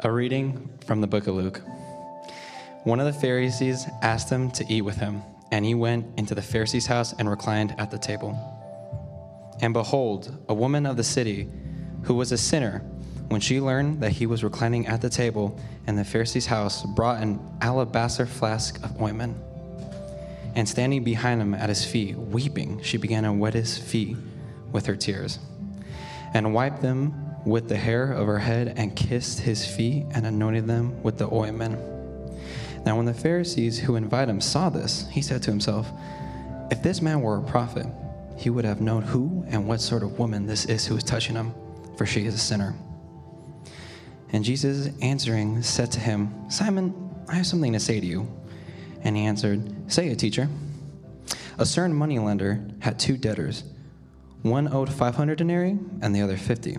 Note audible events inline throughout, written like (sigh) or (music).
A reading from the book of Luke. One of the Pharisees asked him to eat with him, and he went into the Pharisee's house and reclined at the table. And behold, a woman of the city, who was a sinner, when she learned that he was reclining at the table in the Pharisee's house, brought an alabaster flask of ointment. And standing behind him at his feet, weeping, she began to wet his feet with her tears, and wiped them with the hair of her head and kissed his feet and anointed them with the ointment. Now, when the Pharisees who invited him saw this, he said to himself, If this man were a prophet, he would have known who and what sort of woman this is who is touching him, for she is a sinner. And Jesus answering said to him, Simon, I have something to say to you. And he answered, Say it, teacher. A certain moneylender had two debtors. One owed 500 denarii and the other 50.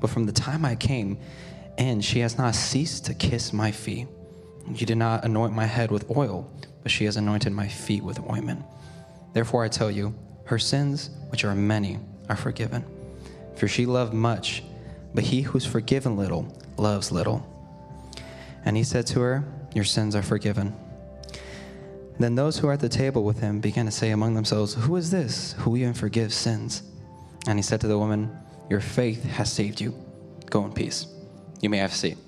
but from the time I came in, she has not ceased to kiss my feet. You did not anoint my head with oil, but she has anointed my feet with ointment. Therefore, I tell you, her sins, which are many, are forgiven. For she loved much, but he who's forgiven little loves little. And he said to her, Your sins are forgiven. Then those who were at the table with him began to say among themselves, Who is this who even forgives sins? And he said to the woman, your faith has saved you. Go in peace. You may have a seat.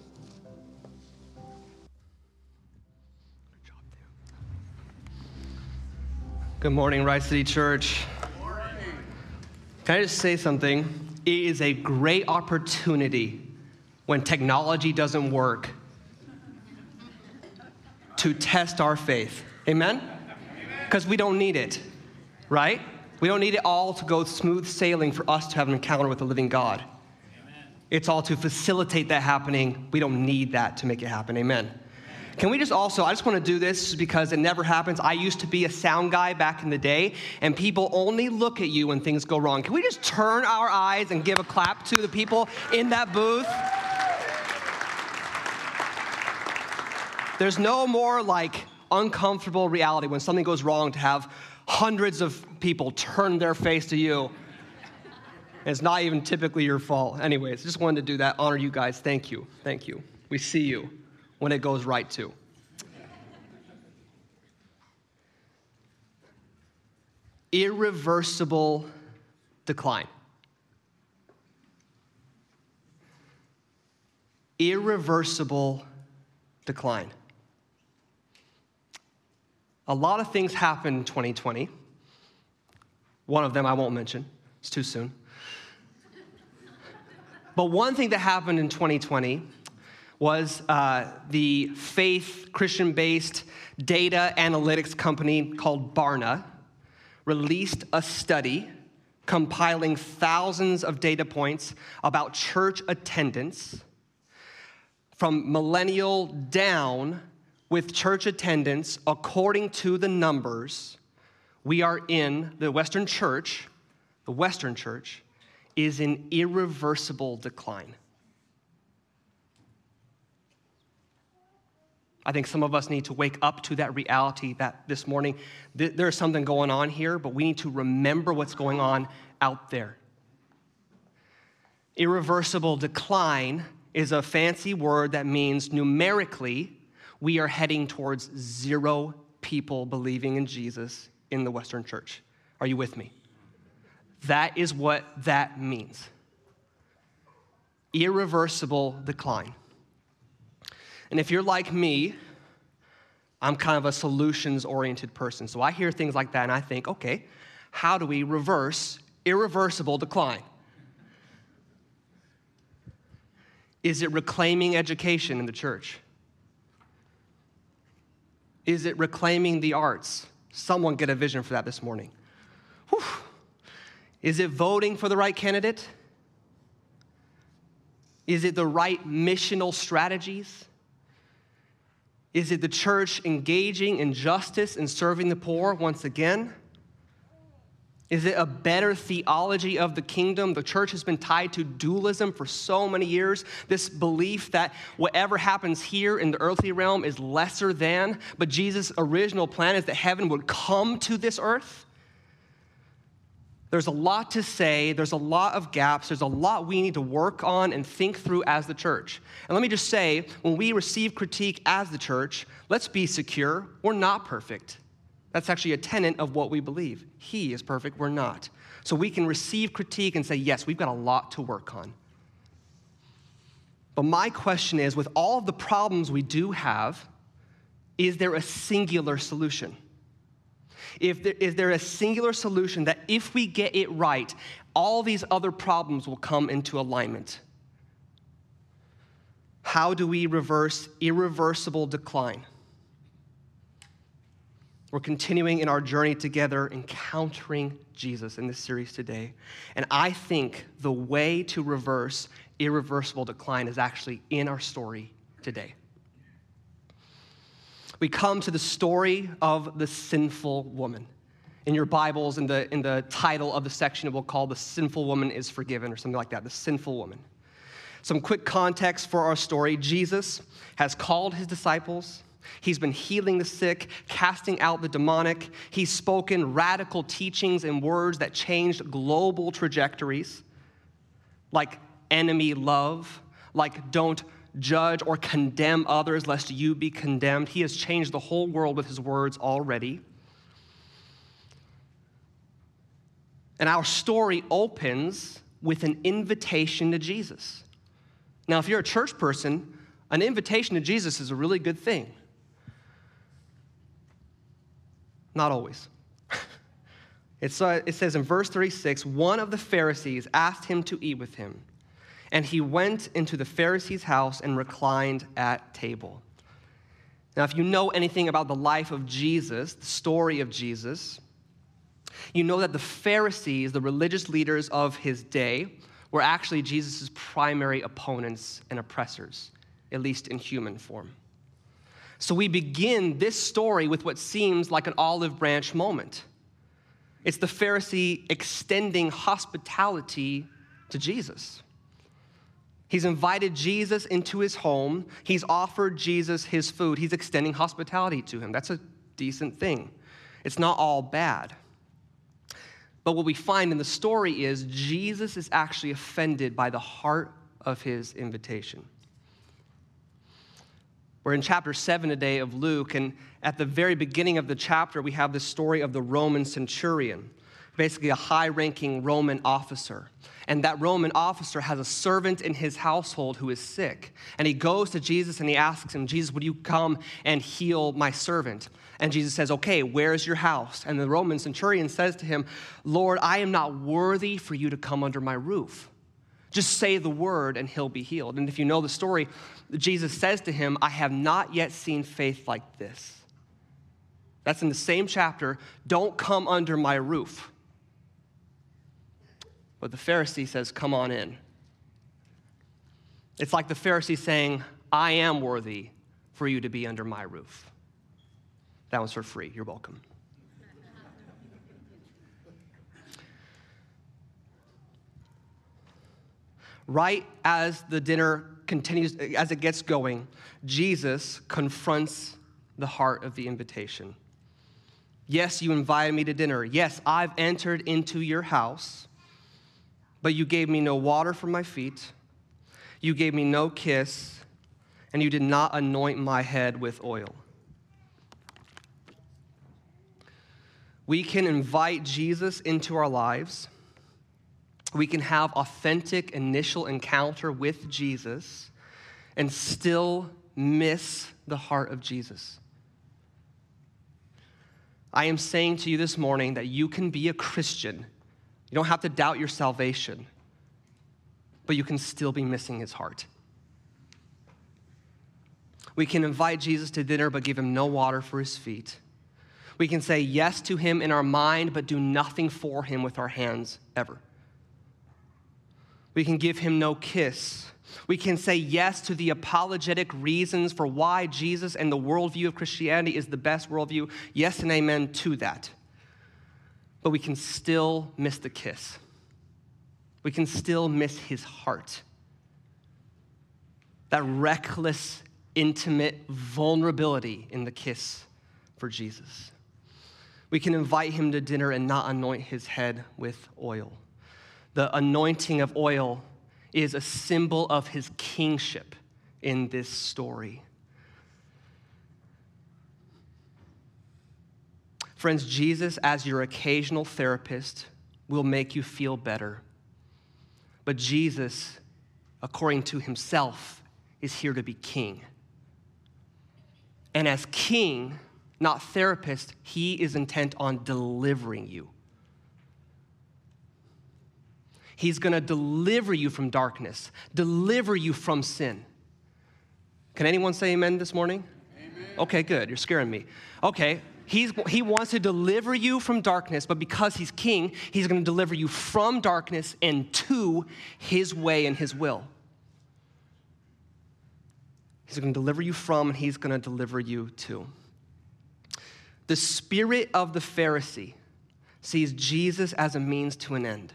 Good morning, Rice City Church. Morning. Can I just say something? It is a great opportunity when technology doesn't work to test our faith. Amen? Because we don't need it, right? We don't need it all to go smooth sailing for us to have an encounter with the living God. Amen. It's all to facilitate that happening. We don't need that to make it happen. Amen. Can we just also, I just want to do this because it never happens. I used to be a sound guy back in the day, and people only look at you when things go wrong. Can we just turn our eyes and give a clap to the people in that booth? There's no more like uncomfortable reality when something goes wrong to have hundreds of people turn their face to you. It's not even typically your fault. Anyways, just wanted to do that. Honor you guys. Thank you. Thank you. We see you when it goes right too. Irreversible decline. Irreversible decline. A lot of things happened in 2020. One of them I won't mention, it's too soon. But one thing that happened in 2020 was uh, the faith Christian based data analytics company called Barna released a study compiling thousands of data points about church attendance from millennial down with church attendance according to the numbers we are in the Western church, the Western church is in irreversible decline. I think some of us need to wake up to that reality that this morning th- there's something going on here, but we need to remember what's going on out there. Irreversible decline is a fancy word that means numerically we are heading towards zero people believing in Jesus in the Western church. Are you with me? That is what that means. Irreversible decline. And if you're like me, I'm kind of a solutions oriented person. So I hear things like that and I think, okay, how do we reverse irreversible decline? Is it reclaiming education in the church? Is it reclaiming the arts? Someone get a vision for that this morning. Whew. Is it voting for the right candidate? Is it the right missional strategies? Is it the church engaging in justice and serving the poor once again? Is it a better theology of the kingdom? The church has been tied to dualism for so many years. This belief that whatever happens here in the earthly realm is lesser than, but Jesus' original plan is that heaven would come to this earth. There's a lot to say, there's a lot of gaps, there's a lot we need to work on and think through as the church. And let me just say when we receive critique as the church, let's be secure. We're not perfect. That's actually a tenet of what we believe. He is perfect, we're not. So we can receive critique and say, yes, we've got a lot to work on. But my question is with all of the problems we do have, is there a singular solution? If there, is there a singular solution that if we get it right, all these other problems will come into alignment? How do we reverse irreversible decline? We're continuing in our journey together, encountering Jesus in this series today. And I think the way to reverse irreversible decline is actually in our story today. We come to the story of the sinful woman. In your Bibles, in the, in the title of the section, it will call The Sinful Woman is Forgiven, or something like that. The Sinful Woman. Some quick context for our story Jesus has called his disciples He's been healing the sick, casting out the demonic. He's spoken radical teachings and words that changed global trajectories, like enemy love, like don't judge or condemn others lest you be condemned. He has changed the whole world with his words already. And our story opens with an invitation to Jesus. Now, if you're a church person, an invitation to Jesus is a really good thing. Not always. (laughs) It's, uh, it says in verse 36 one of the Pharisees asked him to eat with him, and he went into the Pharisee's house and reclined at table. Now, if you know anything about the life of Jesus, the story of Jesus, you know that the Pharisees, the religious leaders of his day, were actually Jesus' primary opponents and oppressors, at least in human form. So we begin this story with what seems like an olive branch moment. It's the Pharisee extending hospitality to Jesus. He's invited Jesus into his home. He's offered Jesus his food. He's extending hospitality to him. That's a decent thing. It's not all bad. But what we find in the story is Jesus is actually offended by the heart of his invitation. We're in chapter 7 today of Luke, and at the very beginning of the chapter, we have the story of the Roman centurion, basically a high ranking Roman officer. And that Roman officer has a servant in his household who is sick. And he goes to Jesus and he asks him, Jesus, would you come and heal my servant? And Jesus says, Okay, where's your house? And the Roman centurion says to him, Lord, I am not worthy for you to come under my roof. Just say the word and he'll be healed. And if you know the story, Jesus says to him, I have not yet seen faith like this. That's in the same chapter. Don't come under my roof. But the Pharisee says, Come on in. It's like the Pharisee saying, I am worthy for you to be under my roof. That one's for free. You're welcome. Right as the dinner continues, as it gets going, Jesus confronts the heart of the invitation. Yes, you invited me to dinner. Yes, I've entered into your house, but you gave me no water for my feet. You gave me no kiss, and you did not anoint my head with oil. We can invite Jesus into our lives we can have authentic initial encounter with Jesus and still miss the heart of Jesus. I am saying to you this morning that you can be a Christian. You don't have to doubt your salvation, but you can still be missing his heart. We can invite Jesus to dinner but give him no water for his feet. We can say yes to him in our mind but do nothing for him with our hands ever. We can give him no kiss. We can say yes to the apologetic reasons for why Jesus and the worldview of Christianity is the best worldview. Yes and amen to that. But we can still miss the kiss. We can still miss his heart. That reckless, intimate vulnerability in the kiss for Jesus. We can invite him to dinner and not anoint his head with oil. The anointing of oil is a symbol of his kingship in this story. Friends, Jesus, as your occasional therapist, will make you feel better. But Jesus, according to himself, is here to be king. And as king, not therapist, he is intent on delivering you. He's gonna deliver you from darkness, deliver you from sin. Can anyone say amen this morning? Amen. Okay, good. You're scaring me. Okay, He's, he wants to deliver you from darkness, but because he's king, he's going to deliver you from darkness and to his way and his will. He's going to deliver you from, and he's going to deliver you to. The spirit of the Pharisee sees Jesus as a means to an end.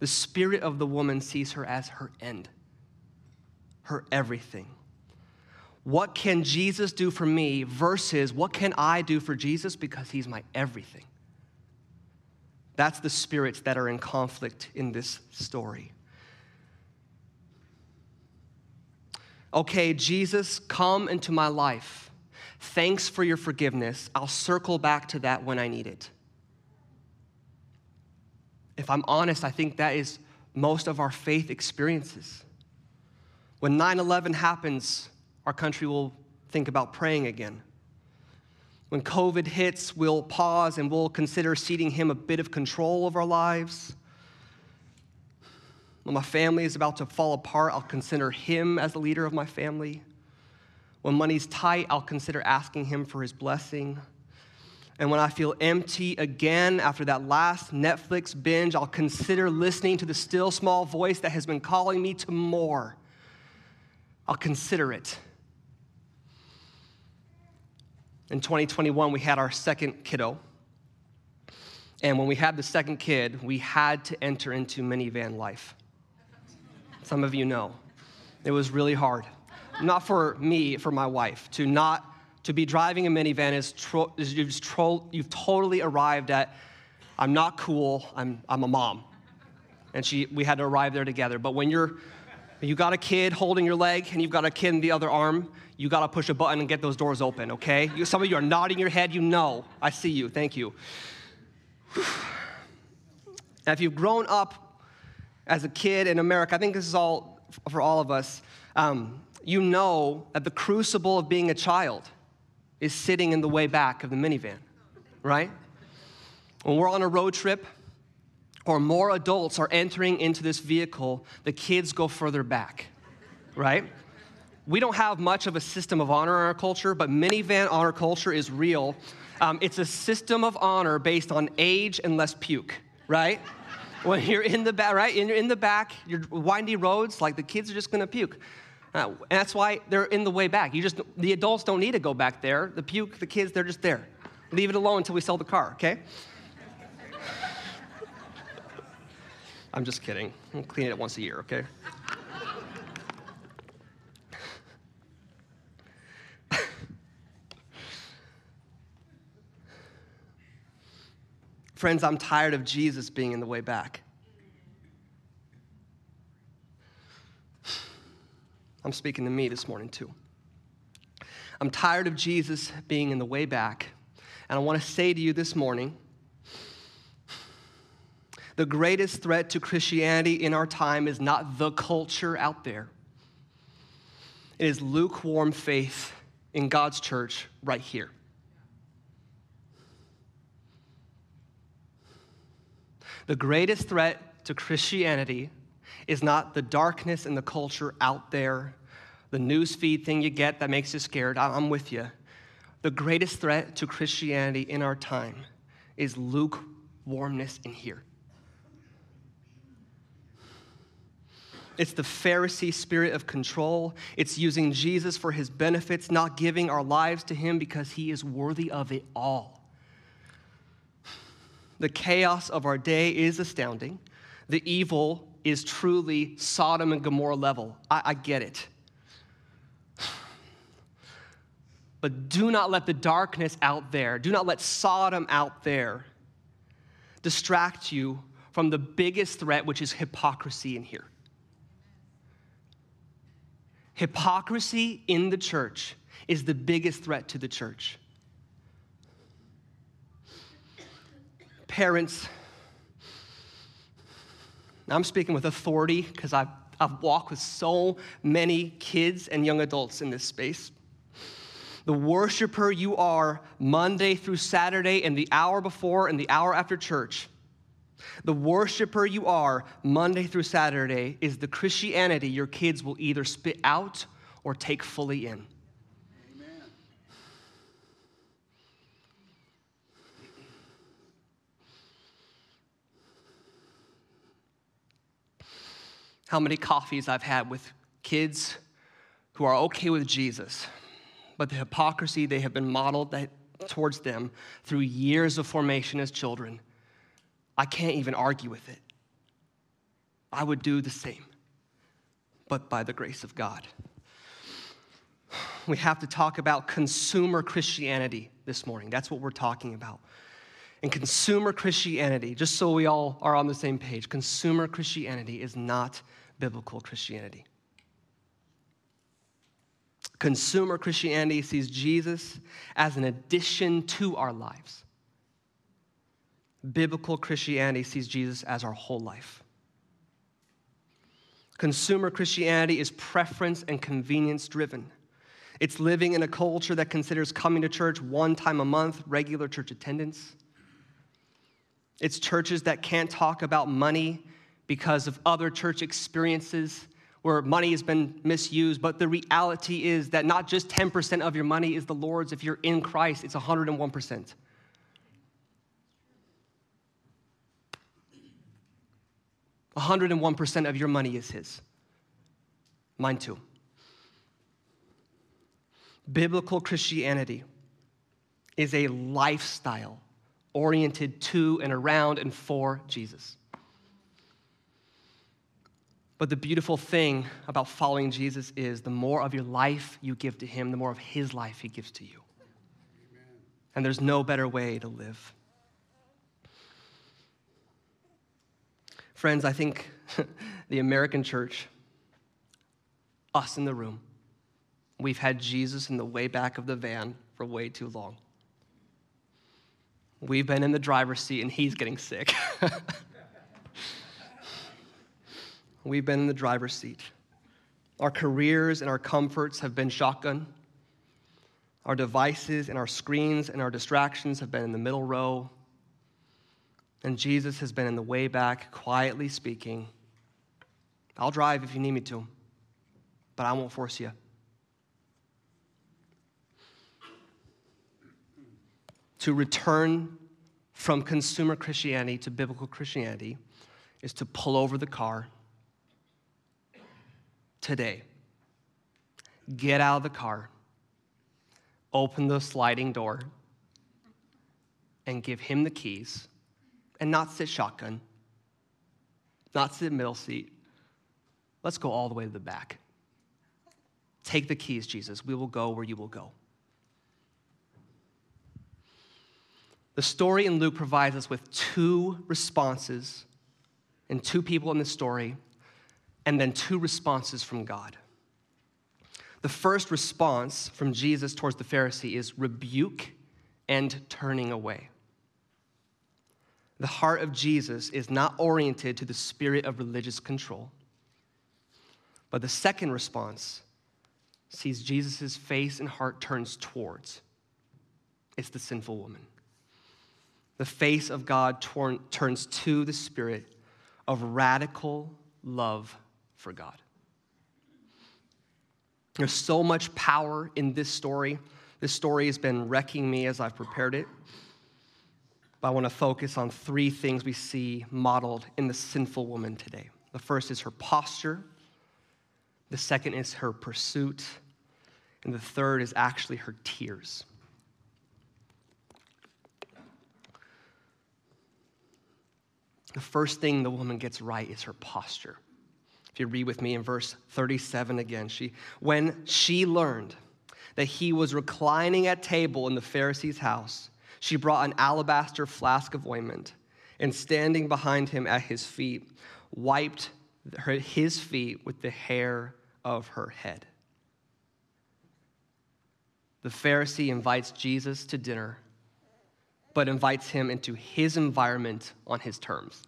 The spirit of the woman sees her as her end, her everything. What can Jesus do for me versus what can I do for Jesus because he's my everything? That's the spirits that are in conflict in this story. Okay, Jesus, come into my life. Thanks for your forgiveness. I'll circle back to that when I need it. If I'm honest, I think that is most of our faith experiences. When 9 11 happens, our country will think about praying again. When COVID hits, we'll pause and we'll consider ceding Him a bit of control of our lives. When my family is about to fall apart, I'll consider Him as the leader of my family. When money's tight, I'll consider asking Him for His blessing. And when I feel empty again after that last Netflix binge, I'll consider listening to the still small voice that has been calling me to more. I'll consider it. In 2021, we had our second kiddo. And when we had the second kid, we had to enter into minivan life. Some of you know. It was really hard. Not for me, for my wife. To not to be driving a minivan is, tro- is you've, tro- you've totally arrived at I'm not cool, I'm, I'm a mom. And she, we had to arrive there together. But when you're you got a kid holding your leg and you've got a kid in the other arm, you got to push a button and get those doors open, okay? You, some of you are nodding your head, you know. I see you. Thank you. (sighs) Now, if you've grown up as a kid in America, I think this is all for all of us. Um, you know that the crucible of being a child is sitting in the way back of the minivan, right? When we're on a road trip, or more adults are entering into this vehicle, the kids go further back, right? We don't have much of a system of honor in our culture, but minivan honor culture is real. Um, it's a system of honor based on age and less puke, right? when you're in the back, right? In the back, you're windy roads, like the kids are just gonna puke. Uh, and that's why they're in the way back. You just, the adults don't need to go back there. The puke, the kids, they're just there. Leave it alone until we sell the car, okay? (laughs) I'm just kidding. I'll clean it once a year, okay? (laughs) Friends, I'm tired of Jesus being in the way back. I'm speaking to me this morning, too. I'm tired of Jesus being in the way back. And I want to say to you this morning the greatest threat to Christianity in our time is not the culture out there, it is lukewarm faith in God's church right here. The greatest threat to Christianity is not the darkness and the culture out there, the news feed thing you get that makes you scared. I'm with you. The greatest threat to Christianity in our time is lukewarmness in here. It's the Pharisee spirit of control. It's using Jesus for his benefits, not giving our lives to him because he is worthy of it all. The chaos of our day is astounding. The evil is truly Sodom and Gomorrah level. I, I get it. But do not let the darkness out there, do not let Sodom out there distract you from the biggest threat, which is hypocrisy in here. Hypocrisy in the church is the biggest threat to the church. Parents, I'm speaking with authority because I've, I've walked with so many kids and young adults in this space. The worshiper you are Monday through Saturday and the hour before and the hour after church the worshiper you are Monday through Saturday is the Christianity your kids will either spit out or take fully in. How many coffees I've had with kids who are okay with Jesus, but the hypocrisy they have been modeled towards them through years of formation as children I can't even argue with it. I would do the same, but by the grace of God. We have to talk about consumer Christianity this morning. That's what we're talking about. And consumer Christianity, just so we all are on the same page, consumer Christianity is not biblical Christianity. Consumer Christianity sees Jesus as an addition to our lives. Biblical Christianity sees Jesus as our whole life. Consumer Christianity is preference and convenience driven. It's living in a culture that considers coming to church one time a month, regular church attendance. It's churches that can't talk about money because of other church experiences where money has been misused. But the reality is that not just 10% of your money is the Lord's. If you're in Christ, it's 101%. 101% of your money is His. Mine too. Biblical Christianity is a lifestyle oriented to and around and for Jesus. But the beautiful thing about following Jesus is the more of your life you give to Him, the more of His life He gives to you. Amen. And there's no better way to live. Friends, I think (laughs) the American church, us in the room, we've had Jesus in the way back of the van for way too long. We've been in the driver's seat and he's getting sick. (laughs) We've been in the driver's seat. Our careers and our comforts have been shotgun. Our devices and our screens and our distractions have been in the middle row. And Jesus has been in the way back, quietly speaking, I'll drive if you need me to, but I won't force you. To return from consumer Christianity to biblical Christianity is to pull over the car today. Get out of the car, open the sliding door, and give him the keys and not sit shotgun, not sit middle seat. Let's go all the way to the back. Take the keys, Jesus. We will go where you will go. The story in Luke provides us with two responses and two people in the story, and then two responses from God. The first response from Jesus towards the Pharisee is rebuke and turning away the heart of Jesus is not oriented to the spirit of religious control. But the second response sees Jesus' face and heart turns towards. It's the sinful woman. The face of God torn, turns to the spirit of radical love for God. There's so much power in this story. This story has been wrecking me as I've prepared it. But I want to focus on three things we see modeled in the sinful woman today. The first is her posture, The second is her pursuit. And the third is actually her tears. The first thing the woman gets right is her posture. If you read with me in verse 37 again, she, when she learned that he was reclining at table in the Pharisee's house, she brought an alabaster flask of ointment and standing behind him at his feet, wiped his feet with the hair of her head. The Pharisee invites Jesus to dinner, but invites him into his environment on his terms.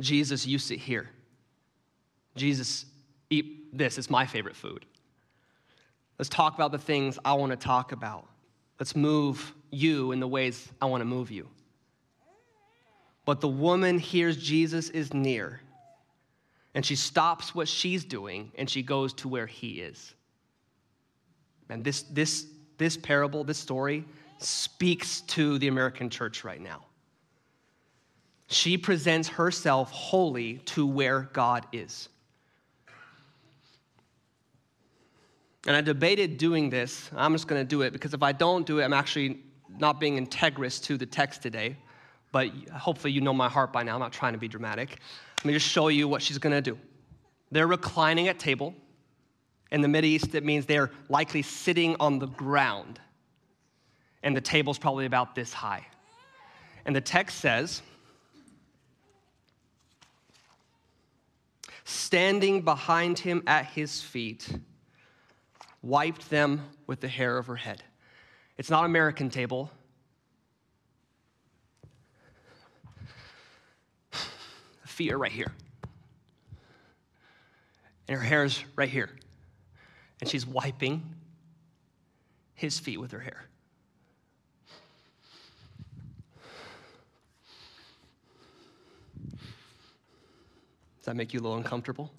Jesus, you sit here. Jesus, eat this. It's my favorite food. Let's talk about the things I want to talk about. Let's move you in the ways I want to move you. But the woman hears Jesus is near, and she stops what she's doing and she goes to where he is. And this, this, this parable, this story, speaks to the American church right now. She presents herself wholly to where God is. And I debated doing this. I'm just going to do it because if I don't do it, I'm actually not being integrous to the text today. But hopefully, you know my heart by now. I'm not trying to be dramatic. Let me just show you what she's going to do. They're reclining at table. In the Middle Mideast, it means they're likely sitting on the ground. And the table's probably about this high. And the text says, standing behind him at his feet, wiped them with the hair of her head. It's not American table. (sighs) Feet are right here. And her hair is right here. And she's wiping his feet with her hair. Does that make you a little uncomfortable?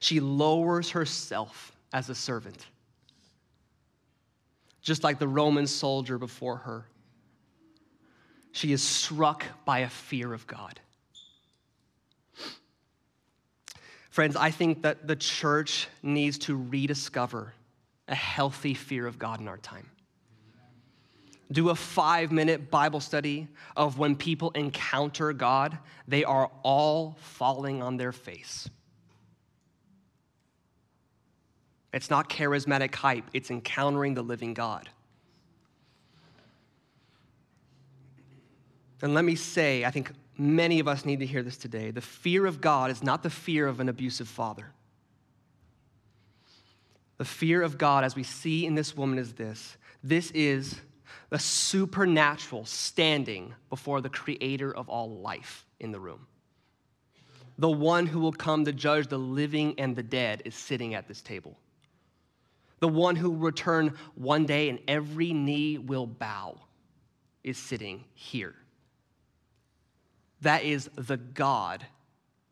She lowers herself as a servant, just like the Roman soldier before her. She is struck by a fear of God. Friends, I think that the church needs to rediscover a healthy fear of God in our time. Do a five minute Bible study of when people encounter God, they are all falling on their face. It's not charismatic hype, it's encountering the living God. And let me say, I think many of us need to hear this today. The fear of God is not the fear of an abusive father. The fear of God, as we see in this woman, is this this is a supernatural standing before the creator of all life in the room. The one who will come to judge the living and the dead is sitting at this table the one who will return one day and every knee will bow, is sitting here. That is the God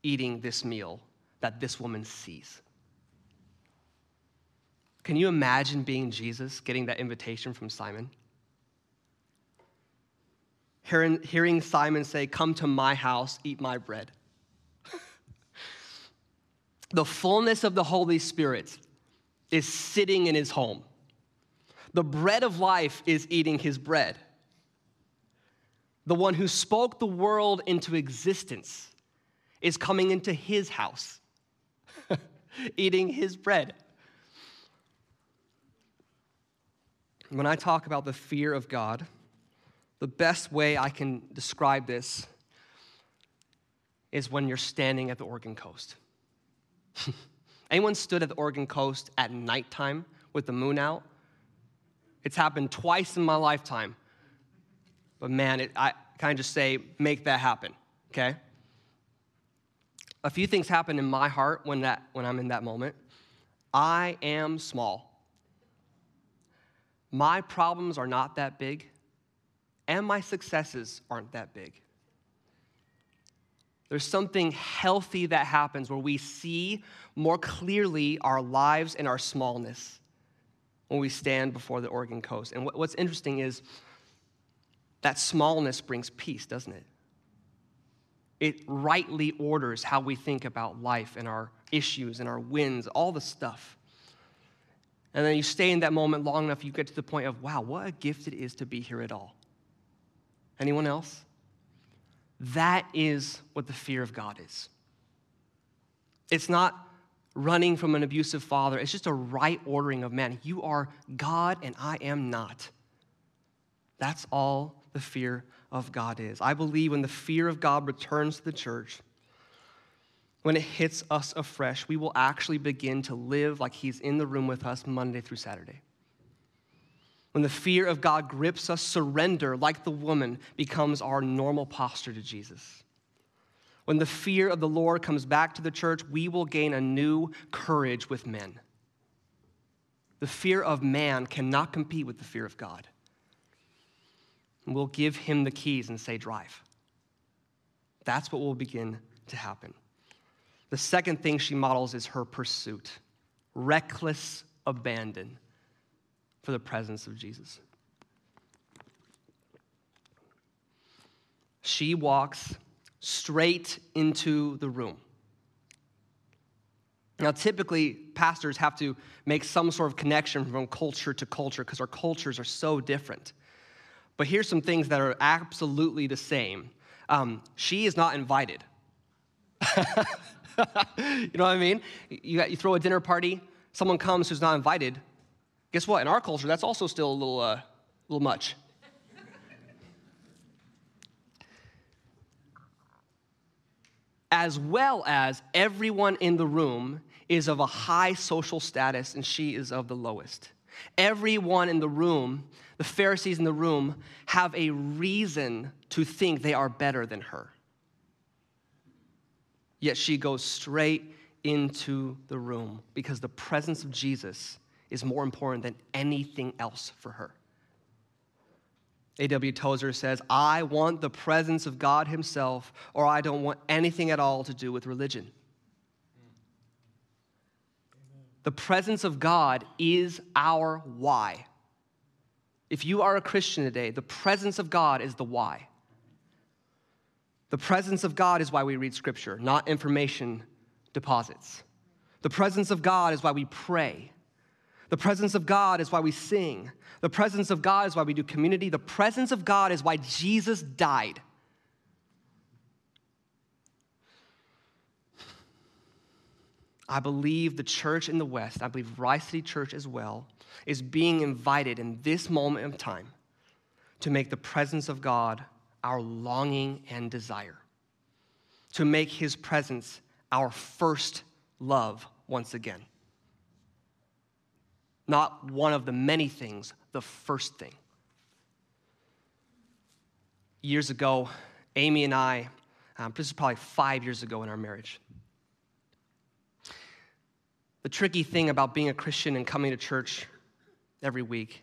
eating this meal that this woman sees. Can you imagine being Jesus getting that invitation from Simon? Hearing, hearing Simon say, Come to my house, eat my bread. (laughs) the fullness of the Holy Spirit is sitting in his home. The bread of life is eating his bread. The one who spoke the world into existence is coming into his house, (laughs) eating his bread. When I talk about the fear of God, the best way I can describe this is when you're standing at the Oregon coast. (laughs) Anyone stood at the Oregon coast at nighttime with the moon out? It's happened twice in my lifetime. But man, it, I kind of just say, make that happen, okay? A few things happen in my heart when, that, when I'm in that moment. I am small. My problems are not that big, and my successes aren't that big. There's something healthy that happens where we see more clearly our lives and our smallness when we stand before the Oregon coast. And what's interesting is that smallness brings peace, doesn't it? It rightly orders how we think about life and our issues and our wins, all the stuff. And then you stay in that moment long enough, you get to the point of, wow, what a gift it is to be here at all. Anyone else? That is what the fear of God is. It's not running from an abusive father, it's just a right ordering of man. You are God and I am not. That's all the fear of God is. I believe when the fear of God returns to the church, when it hits us afresh, we will actually begin to live like He's in the room with us Monday through Saturday. When the fear of God grips us, surrender, like the woman, becomes our normal posture to Jesus. When the fear of the Lord comes back to the church, we will gain a new courage with men. The fear of man cannot compete with the fear of God. We'll give him the keys and say, Drive. That's what will begin to happen. The second thing she models is her pursuit reckless abandon for the presence of Jesus. She walks straight into the room. Now, typically, pastors have to make some sort of connection from culture to culture because our cultures are so different. But here's some things that are absolutely the same. Um, she is not invited. (laughs) you know what I mean? You, you throw a dinner party, someone comes who's not invited. Guess what? In our culture, that's also still a little, uh, little much. as well as everyone in the room is of a high social status and she is of the lowest. Everyone in the room, the Pharisees in the room, have a reason to think they are better than her. Yet she goes straight into the room because the presence of Jesus is more important than anything else for her. A.W. Tozer says, I want the presence of God Himself, or I don't want anything at all to do with religion. The presence of God is our why. If you are a Christian today, the presence of God is the why. The presence of God is why we read Scripture, not information deposits. The presence of God is why we pray. The presence of God is why we sing. The presence of God is why we do community. The presence of God is why Jesus died. I believe the church in the West, I believe Rice City Church as well, is being invited in this moment of time to make the presence of God our longing and desire, to make His presence our first love once again. Not one of the many things, the first thing. Years ago, Amy and I, um, this is probably five years ago in our marriage. The tricky thing about being a Christian and coming to church every week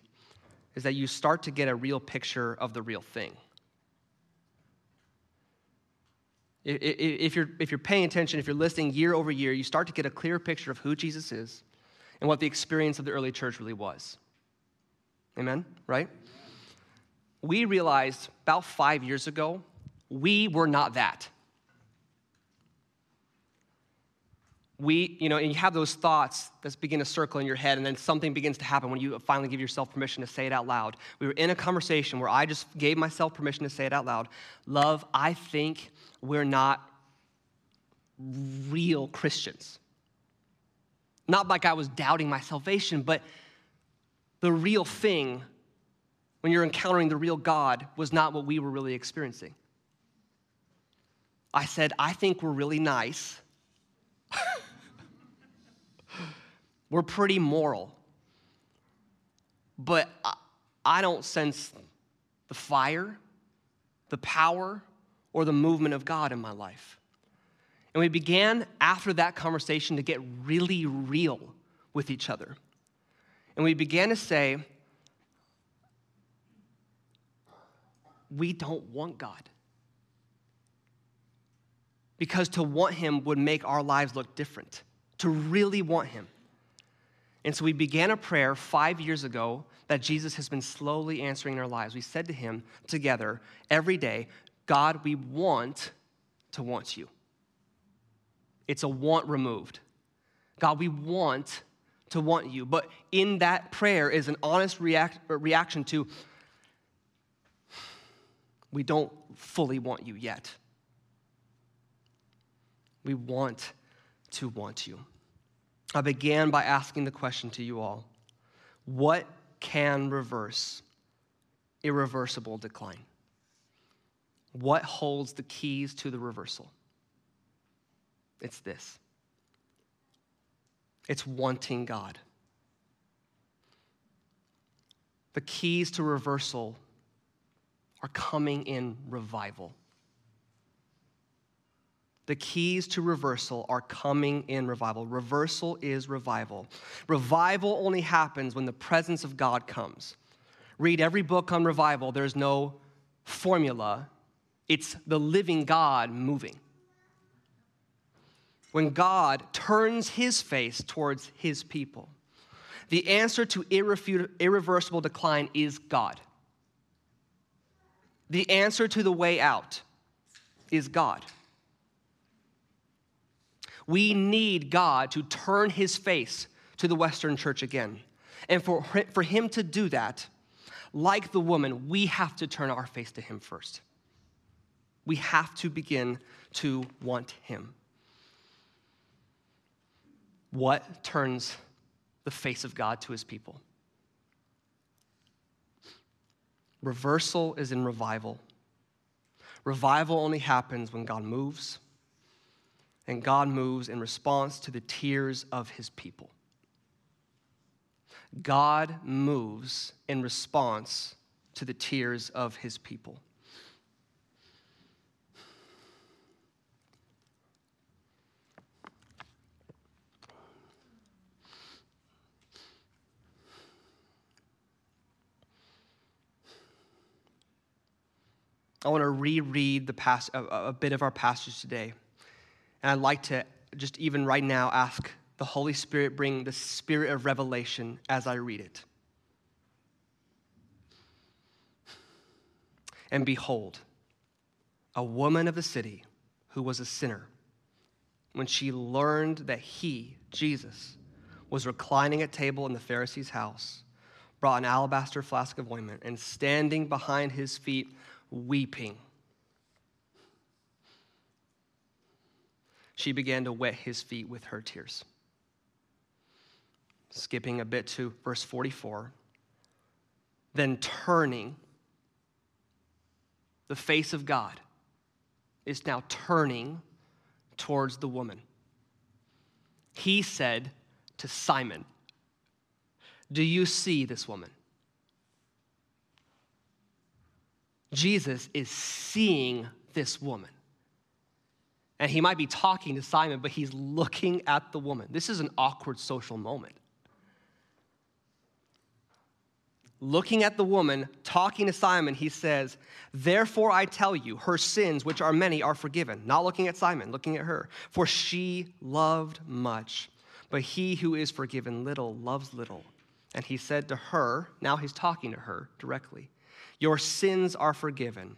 is that you start to get a real picture of the real thing. If you're, if you're paying attention, if you're listening year over year, you start to get a clear picture of who Jesus is and what the experience of the early church really was. Amen? Right? We realized about five years ago, we were not that. We, you know, and you have those thoughts that begin to circle in your head, and then something begins to happen when you finally give yourself permission to say it out loud. We were in a conversation where I just gave myself permission to say it out loud. Love, I think we're not real Christians. Not like I was doubting my salvation, but the real thing when you're encountering the real God was not what we were really experiencing. I said, I think we're really nice. (laughs) we're pretty moral. But I don't sense the fire, the power, or the movement of God in my life. And we began after that conversation to get really real with each other. And we began to say, we don't want God. Because to want Him would make our lives look different, to really want Him. And so we began a prayer five years ago that Jesus has been slowly answering in our lives. We said to Him together every day, God, we want to want you. It's a want removed. God, we want to want you. But in that prayer is an honest react, uh, reaction to, we don't fully want you yet. We want to want you. I began by asking the question to you all what can reverse irreversible decline? What holds the keys to the reversal? It's this it's wanting God. The keys to reversal are coming in revival. The keys to reversal are coming in revival. Reversal is revival. Revival only happens when the presence of God comes. Read every book on revival, there's no formula, it's the living God moving. When God turns his face towards his people, the answer to irreversible decline is God. The answer to the way out is God. We need God to turn his face to the Western church again. And for, for him to do that, like the woman, we have to turn our face to him first. We have to begin to want him. What turns the face of God to his people? Reversal is in revival. Revival only happens when God moves and God moves in response to the tears of his people. God moves in response to the tears of his people. I want to reread the past, a, a bit of our passage today. And I'd like to just even right now ask the Holy Spirit bring the spirit of revelation as I read it. And behold, a woman of the city who was a sinner, when she learned that he, Jesus, was reclining at table in the Pharisee's house, brought an alabaster flask of ointment and standing behind his feet, weeping she began to wet his feet with her tears. Skipping a bit to verse 44. Then turning, the face of God is now turning towards the woman. He said to Simon, Do you see this woman? Jesus is seeing this woman. And he might be talking to Simon, but he's looking at the woman. This is an awkward social moment. Looking at the woman, talking to Simon, he says, Therefore I tell you, her sins, which are many, are forgiven. Not looking at Simon, looking at her. For she loved much, but he who is forgiven little loves little. And he said to her, now he's talking to her directly, Your sins are forgiven.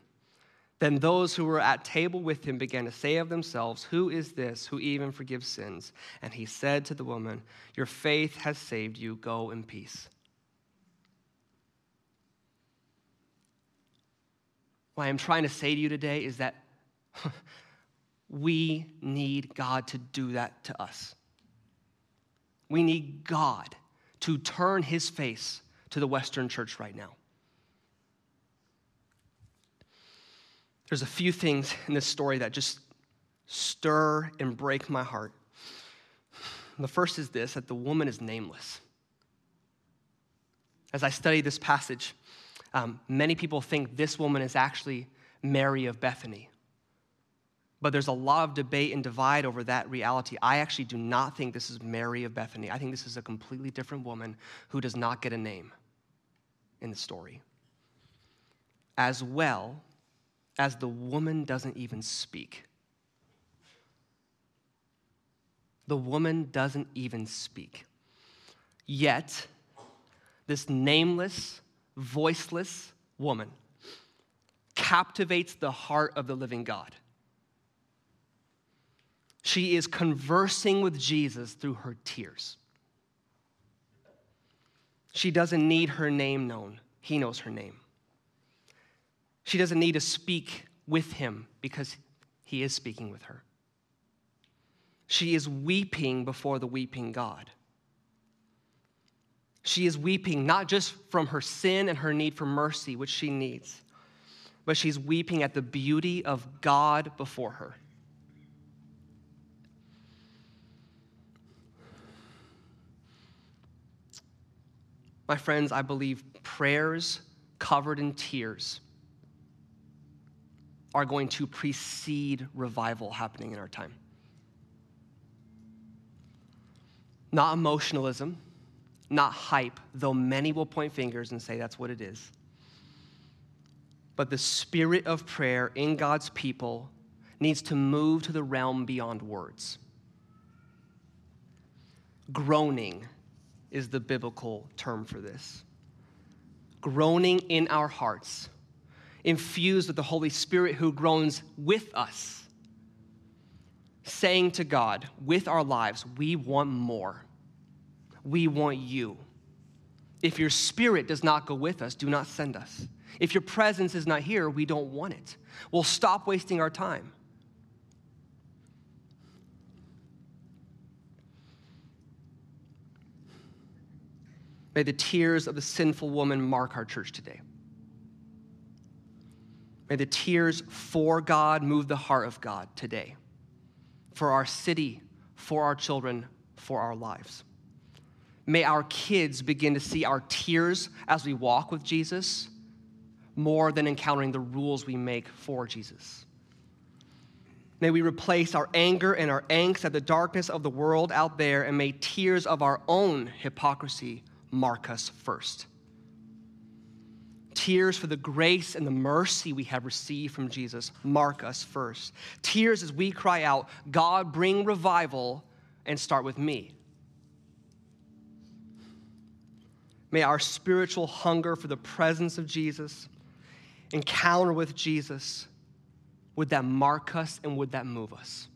Then those who were at table with him began to say of themselves, Who is this who even forgives sins? And he said to the woman, Your faith has saved you. Go in peace. What I am trying to say to you today is that (laughs) we need God to do that to us. We need God to turn his face to the Western church right now. There's a few things in this story that just stir and break my heart. The first is this that the woman is nameless. As I study this passage, um, many people think this woman is actually Mary of Bethany. But there's a lot of debate and divide over that reality. I actually do not think this is Mary of Bethany. I think this is a completely different woman who does not get a name in the story. As well, as the woman doesn't even speak. The woman doesn't even speak. Yet, this nameless, voiceless woman captivates the heart of the living God. She is conversing with Jesus through her tears. She doesn't need her name known, he knows her name. She doesn't need to speak with him because he is speaking with her. She is weeping before the weeping God. She is weeping not just from her sin and her need for mercy, which she needs, but she's weeping at the beauty of God before her. My friends, I believe prayers covered in tears are going to precede revival happening in our time. Not emotionalism, not hype, though many will point fingers and say that's what it is. But the spirit of prayer in God's people needs to move to the realm beyond words. Groaning is the biblical term for this. Groaning in our hearts, infused with the Holy Spirit who groans with us, saying to God, with our lives, we want more. We want you. If your spirit does not go with us, do not send us. If your presence is not here, we don't want it. We'll stop wasting our time. May the tears of the sinful woman mark our church today. May the tears for God move the heart of God today, for our city, for our children, for our lives. May our kids begin to see our tears as we walk with Jesus more than encountering the rules we make for Jesus. May we replace our anger and our angst at the darkness of the world out there, and may tears of our own hypocrisy mark us first. Tears for the grace and the mercy we have received from Jesus mark us first. Tears as we cry out, God, bring revival, and start with me. May our spiritual hunger for the presence of Jesus, encounter with Jesus, would that mark us and would that move us?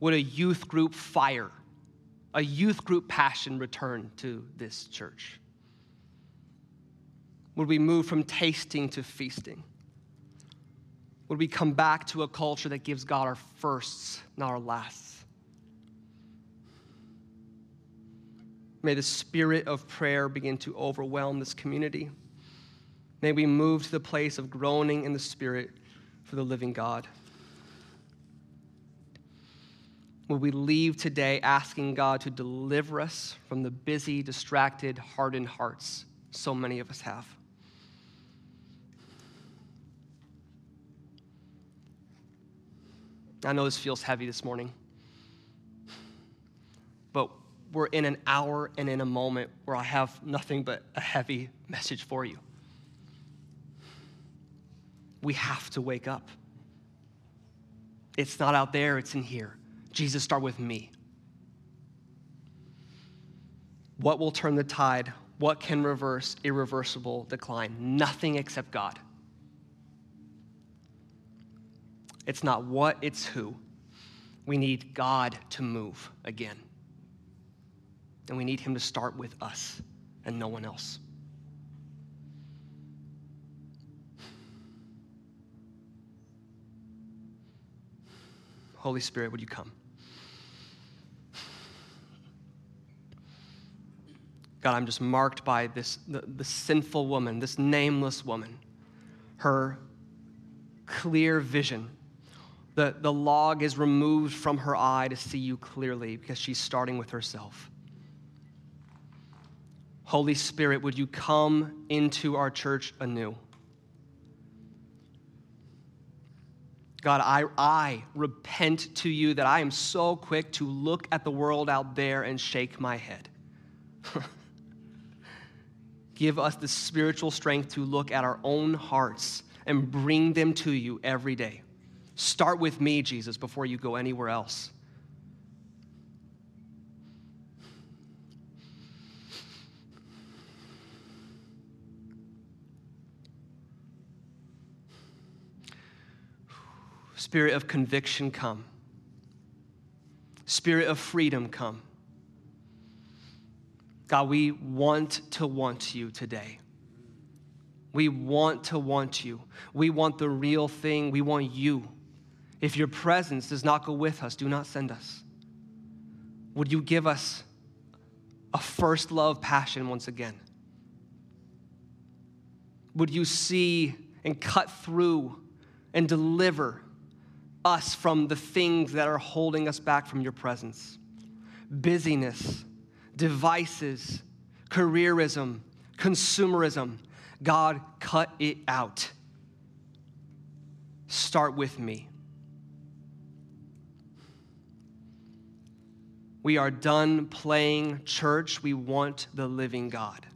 Would a youth group fire a youth group passion return to this church? Would we move from tasting to feasting? Would we come back to a culture that gives God our firsts, not our lasts? May the spirit of prayer begin to overwhelm this community. May we move to the place of groaning in the spirit for the living God. Will we leave today asking God to deliver us from the busy, distracted, hardened hearts so many of us have? I know this feels heavy this morning, but we're in an hour and in a moment where I have nothing but a heavy message for you. We have to wake up. It's not out there, it's in here. Jesus, start with me. What will turn the tide? What can reverse irreversible decline? Nothing except God. It's not what, it's who. We need God to move again. And we need Him to start with us and no one else. Holy Spirit, would you come? God, I'm just marked by this the, the sinful woman, this nameless woman, her clear vision. The, the log is removed from her eye to see you clearly because she's starting with herself. Holy Spirit, would you come into our church anew? God, I, I repent to you that I am so quick to look at the world out there and shake my head. (laughs) Give us the spiritual strength to look at our own hearts and bring them to you every day. Start with me, Jesus, before you go anywhere else. Spirit of conviction, come. Spirit of freedom, come. God, we want to want you today. We want to want you. We want the real thing. We want you. If your presence does not go with us, do not send us. Would you give us a first love passion once again? Would you see and cut through and deliver us from the things that are holding us back from your presence? Busyness, devices, careerism, consumerism. God, cut it out. Start with me. We are done playing church. We want the living God.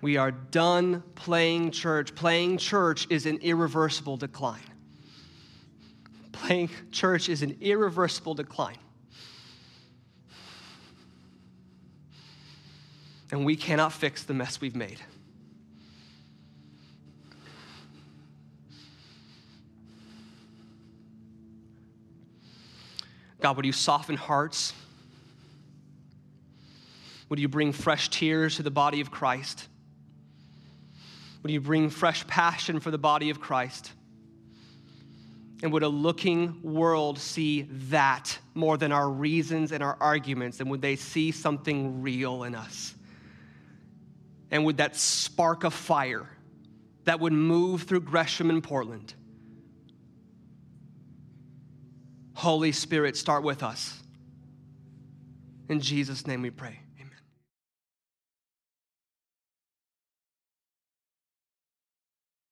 We are done playing church. Playing church is an irreversible decline. Playing church is an irreversible decline. And we cannot fix the mess we've made. God, would you soften hearts? Would you bring fresh tears to the body of Christ? Would you bring fresh passion for the body of Christ? And would a looking world see that more than our reasons and our arguments? And would they see something real in us? And would that spark a fire that would move through Gresham and Portland? Holy Spirit, start with us. In Jesus' name we pray.